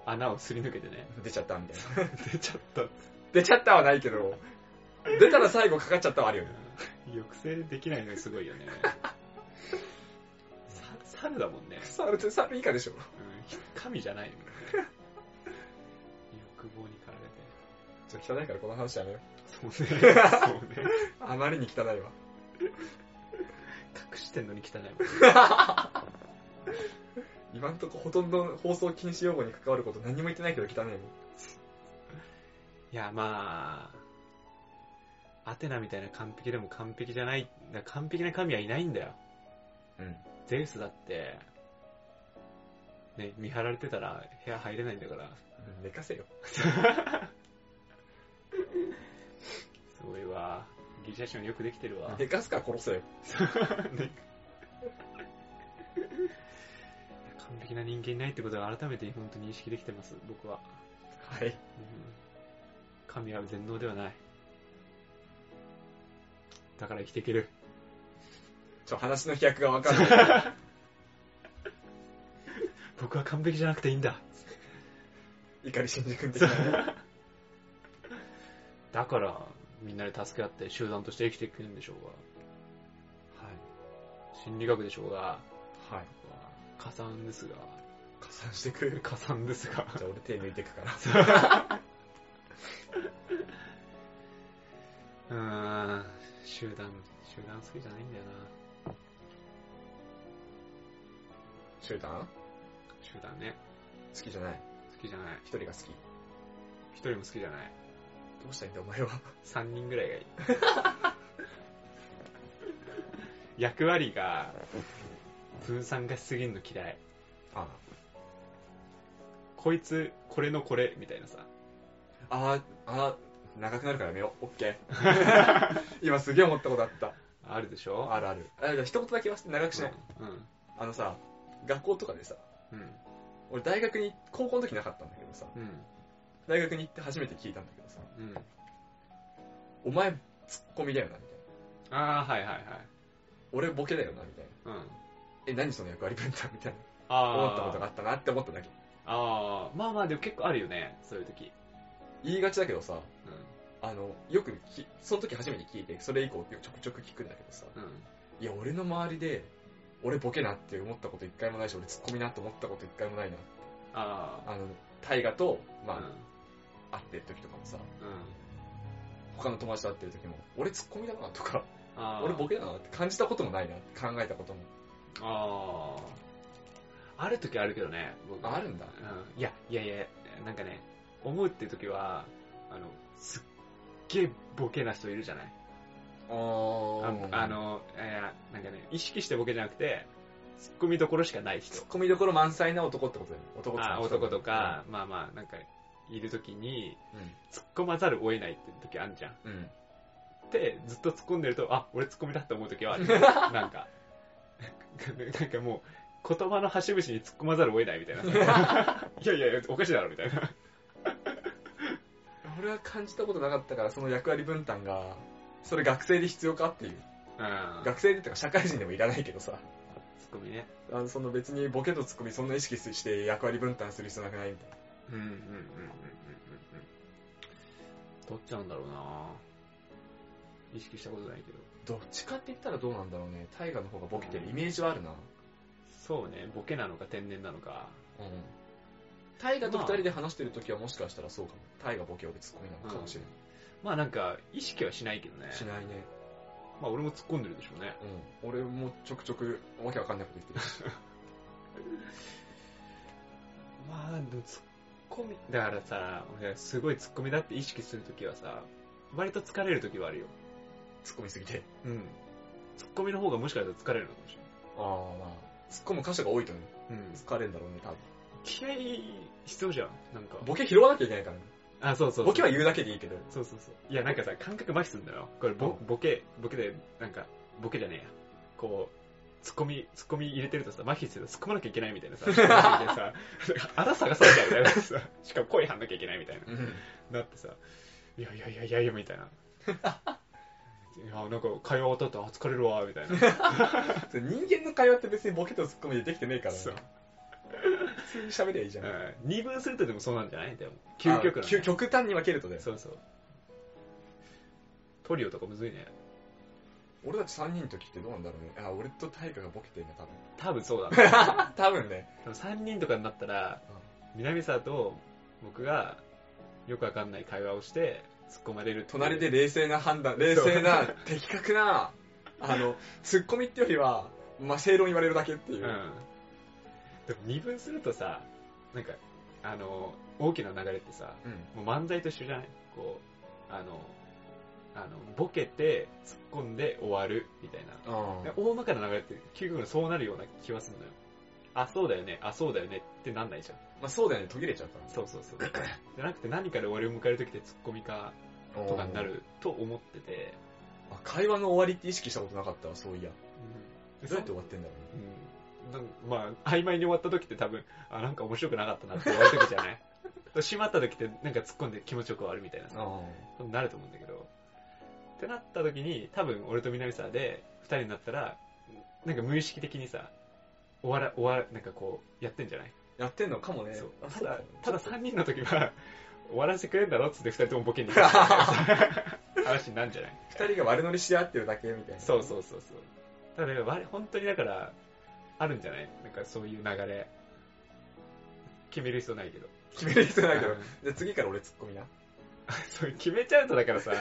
穴をすり抜けてね。出ちゃったみたいな。出ちゃった。出ちゃったはないけど、出たら最後かかっちゃったはあるよね。抑制できないのがすごいよね。さ猿だもんね。猿って猿以下でしょ。うん神じゃないもんね。欲望に駆られて。ちょっと汚いからこの話やめよう。そうね。そうね。あまりに汚いわ。隠してんのに汚いもんね。今んとこほとんど放送禁止用語に関わること何も言ってないけど汚いもん。いや、まあ、アテナみたいな完璧でも完璧じゃない、完璧な神はいないんだよ。うん。ゼウスだって、ね、見張られてたら部屋入れないんだから。寝かせよ。すごいわ。ギリシャ神話よくできてるわ。寝かすから殺せよ。ね 完璧な人間いないってことが改めて本当に意識できてます、僕は。はい。うん神は全能ではない。だから生きていける。ちょ、話の飛躍がわかんない。僕は完璧じゃなくていいんだ。怒り新宿的なね。だから、みんなで助け合って集団として生きていくんでしょうが。はい。心理学でしょうが、はい。加算ですが、加算してくれるか。加算ですが。じゃあ俺手抜いてくから。集団、集団好きじゃないんだよな。集団？集団ね。好きじゃない。好きじゃない。一人が好き。一人も好きじゃない。どうしたいんだお前は。三人ぐらいがいい。役割が分散がしすぎるの嫌い。あこいつ、これのこれ、みたいなさ。あ、あー、長くなるからやめよう。オッケー。今すげえ思ったことあった。あるでしょ？あるある。あ、じゃあ一言だけ言わせて長くしない。うん。あのさ、学校とかでさ、うん。俺大学に、高校の時なかったんだけどさ、うん。大学に行って初めて聞いたんだけどさ、うん。お前ツッコミだよな、みたいな。ああ、はいはいはい。俺ボケだよな、みたいな。うん。え、何その役割分担みたいな。あ思ったことがあったなって思っただけ。ああ、まあまあでも結構あるよね、そういう時。言いがちだけどさ、うあの、よくき、その時初めて聞いて、それ以降ちょくちょく聞くんだけどさ。いや、俺の周りで、俺ボケなって思ったこと一回もないし、俺ツッコミなって思ったこと一回もないな。ああ。あの、大河と、まあ、うん。会ってる時とかもさ、うん。他の友達と会ってる時も、俺ツッコミだなとか。俺ボケだなって感じたこともないなって考えたことも。ああ。ある時あるけどね、あるんだ。うん。いや、いやいや、なんかね、思うっていう時は、あの、すっげえボケな人いるじゃない？ああの、いや、なんかね、意識してボケじゃなくて、ツッコミどころしかない人ツッ。コミどころ満載な男ってことだよね。男ってあ男とか、まあまあ、なんか、いる時に、突っ込まざるを得ないって時あるじゃん。うん。うん。で、ずっと突っ込んでると、あ、俺突っ込みだって思う時はある。なんか、なんかもう、言葉の端々に突っ込まざるを得ないみたいな。いやいやいや、おかしいだろ、みたいな。俺は感じたことなかったから、その役割分担が、それ学生で必要かっていう。うん。学生でってか社会人でもいらないけどさ、ツッコミね。あのその別にボケとツッコミそんな意識して役割分担する必要なくないみたいな。うんうんうんうんうんうんうん。どっちなんだろうな意識したことないけど。どっちかって言ったらどうなんだろうね。大河の方がボケてるイメージはあるな。そうね、ボケなのか天然なのか。うん。大河と二人で話してる時はもしかしたらそうかも。大河ボケ俺ツッコミなのかもしれない。まあなんか、意識はしないけどね。しないね。まあ俺も突っ込んでるでしょうね。うん。俺もちょくちょくわけわかんないこと言ってるし。まあ、でも突っ込み、だからさ、俺すごい突っ込みだって意識するときはさ、割と疲れるときはあるよ。ツッコミすぎて。うん。突っ込みの方がもしかしたら疲れるのかもしああ、まあ。突っ込む箇所が多いとね、れない。うん。疲れるんだろうね、多分。気合必要じゃん。なんか。ボケ拾わなきゃいけないからね。あ、そうそうそう。ボケは言うだけでいいけど。そうそうそう。いや、なんかさ、感覚麻痺するんだよ。これボ、うんボケ、ボケで、なんか、ボケじゃねえや。こう、ツッコミ、ツッコミ入れてるとさ、麻痺すると突っ込まなきゃいけないみたいなさ、さ、あら探さなきゃみたいなさ、しかも声張んなきゃいけないみたいな。うん。なってさ、いやいやいやいやいや、みたいな。いや、なんか会話終わった後、あ、疲れるわ、みたいな。人間の会話って別にボケとツッコミでできてねえからね。通に喋りゃいいじゃん。うん二分するとでもそうなんじゃない？でも。究極究極端に分けるとだよ。そうそう。トリオとかむずいね。俺たち3人の時ってどうなんだろうね。あ、俺と大河がボケてるね、多分。多分そうだね。多分ね。3人とかになったら、南沢と僕がよくわかんない会話をして突っ込まれる隣で冷静な判断、冷静な、的確な、あの、ツッコミってよりは、まあ、正論言われるだけっていうう。んでも二分するとさなんかあの大きな流れってさうん。もう漫才と一緒じゃない？こうあのあのボケて突っ込んで終わるみたいな。大まかな流れって究極そうなるような気はするのよ。あそうだよね。あそうだよね。ってなんないじゃん。まあ、そうだよね、途切れちゃったそうそうそう。じゃなくて何かで終わりを迎える時ってツッコミかのとかになると思ってて、あ会話の終わりって意識したことなかったわ、そういや。うん。どうやって終わってんだろうね。うんまあ、曖昧に終わった時って多分、あ、なんか面白くなかったなって言われる時じゃない？閉まった時ってなんか突っ込んで気持ちよく終わるみたいな。さ、あ。なると思うんだけど、ってなった時に、多分俺と南沢で二人になったら、なんか無意識的にさ、終わら、終わら、なんかこう、やってんじゃない？やってんのかもね。そう。あただ、ただそう三人の時は、終わらせてくれるんだろっつって二人ともボケに行く。話になるんじゃない？二人が悪乗りし合ってるだけみたいな。そうそうそうそう。ただ本当にだから、あるんじゃない？なんかそういう流れ。決める必要ないけど。決める必要ないけどうん。じゃあ次から俺ツッコミな。そう決めちゃうとだからさ、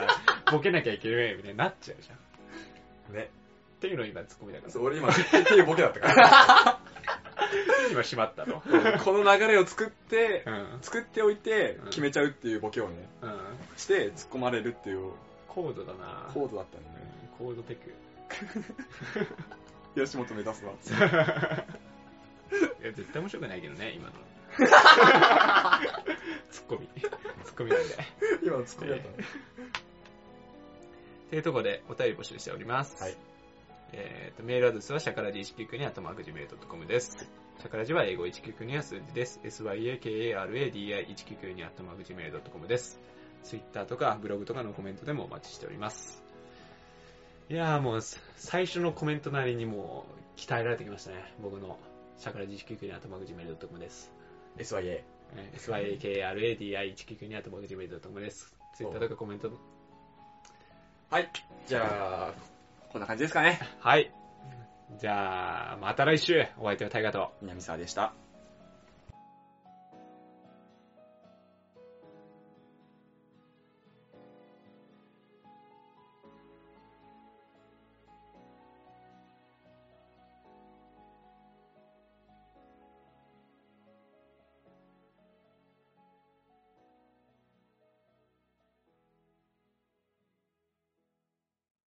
ボケなきゃいけないみたいになっちゃうじゃん。っね。ていうの今ツッコミだから。そう俺今、っていうボケだったから。今閉まったの。この流れを作ってう、ん。作っておいてうん決めちゃうっていうボケをね、うん。して突っ込まれるっていう高度だなコードだったんだね。うん高度テク。吉本目指すわ。いや、絶対面白くないけどね、今の。ツッコミ。ツッコミなんで。今のツッコミだったの？というところでお便り募集しております。はい。えーと、メールアドレスはシャカラジ199にあとマーク Gmail.com です。シャカラジは英語199には数字です。syakaradi199 にあとマーク Gmail.com です。ツイッターとかブログとかのコメントでもお待ちしております。いやーもう最初のコメントなりにもう鍛えられてきましたね。僕のシャカラジ199にあとマーク Gmail.com です。SYA。えー syakaradi199 にあとマーク Gmail.com です。ツイッターとかコメントはい。じゃあ、こんな感じですかね。はい。じゃあ、また来週お相手はタイガと。南沢でした。